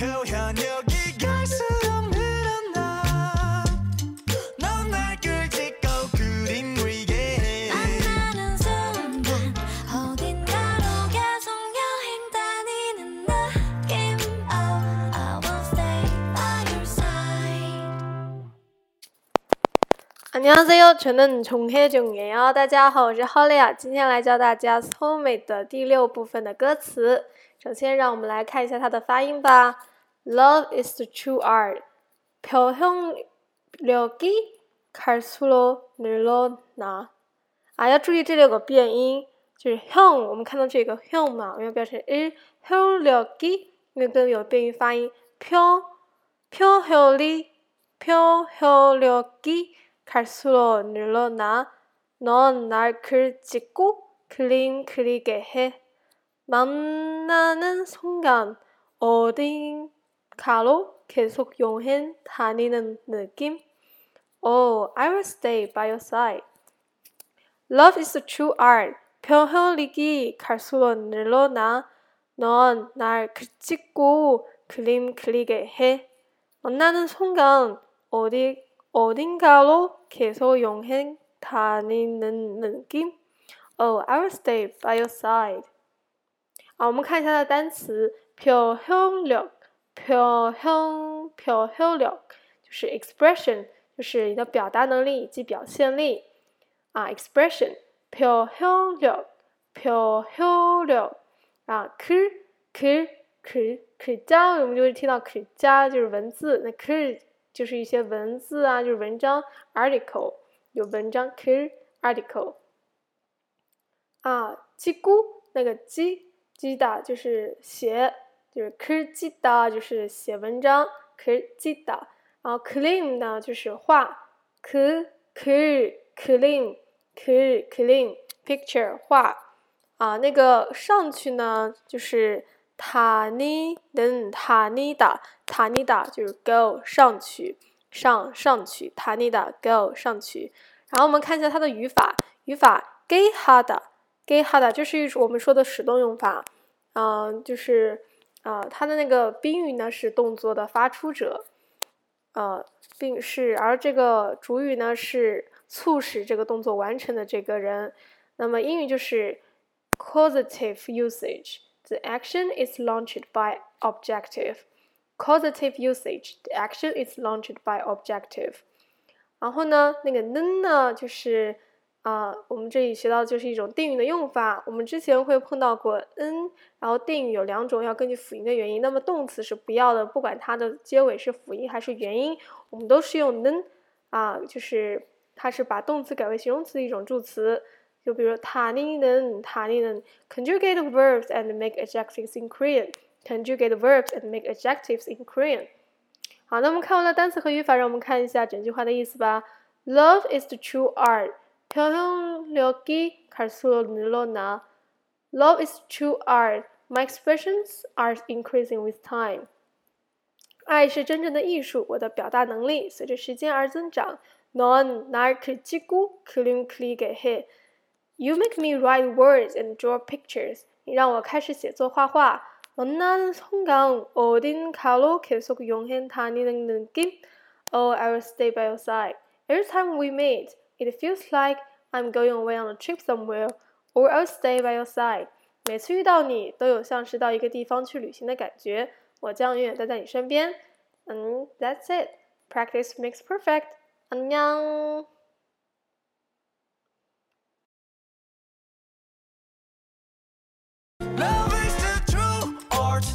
표현력이 갈수록 늘어나 넌날 끌찍고 그림 그리게 해 만나는 순간 어딘가로 계속 여행 다니는 느낌 Oh, I will stay by your side 安녕하세요，저는 정혜정예요。大家好，我是 Holly 啊，今天来教大家《Soulmate》的第六部分的歌词。首先，让我们来看一下它的发音吧。 Love is the true art. 표현력이 갈수록 늘어나. 啊，要注意这里有个变音，就是 형，我们看到这个 형 嘛，我们要标成 일 표현력이，那个有变音发音。표 표현이 표현력이 갈수록 늘어나. 넌 날 글 찍고 그림 그리게 해. 만나는 순간 어딘 가로 계속 여행 다니는 느낌. Oh, I will stay by your side. Love is the true art. 표현력이 갈수록 늘어나. 넌 날 그찍고 그림 그리게 해. 만나는 순간 어디 어딘가로 계속 여행 다니는 느낌. Oh, I will stay by your side. 啊，我们看一下它的单词，표현력， 표현 표현력 就是 expression，就是你的表达能力以及表现力啊，expression 표현력 표현력 啊，글 글 글 글자，我们就会听到 글자 就是文字，那 글 就是一些文字啊，就是文章 article 有文章 글 article 啊，叽咕那个叽。记的就是写， 就是 k 记的，就是写文章 k 记的。然后 clean 呢，就是画 k k clean k clean picture 画啊。那个上去呢，就是塔尼能塔尼达塔尼达，就是 go 上去上上去塔尼达 go 上去。然后我们看一下它的语法，语法 gay hard。给 hard 就是我们说的使动用法，嗯，就是啊，它的那个宾语呢是动作的发出者，呃，并是而这个主语呢是促使这个动作完成的这个人。那么英语就是 causative usage，the action is launched by objective。causative usage，the action is launched by objective。然后呢，那个 n 呢就是。啊，我们这里学到的就是一种定语的用法。我们之前会碰到过 n，然后定语有两种，要根据辅音的原因。那么动词是不要的，不管它的结尾是辅音还是元音，我们都是用 n。啊，就是它是把动词改为形容词的一种助词。就比如塔尼能，塔尼能，conjugate verbs and make adjectives in Korean。conjugate verbs and make adjectives in Korean。好，那我们看完了单词和语法，让我们看一下整句话的意思吧。Love is the true art。 표현력이 갈수록 늘어나. Love is true art. My expressions are increasing with time. 爱是真正的艺术，我的表达能力随着时间而增长。넌날그찍고그림그리게 해。 You make me write words and draw pictures. 你让我开始写作画画。만나는순간어딘가로계속여행다니는느낌 Oh, I will stay by your side. Every time we meet. it feels like I'm going away on a trip somewhere, or I'll stay by your side. 每次遇到你，都有像是到一个地方去旅行的感觉。我将永远待在你身边。嗯，That's it. Practice makes perfect. 안녕 is the true art.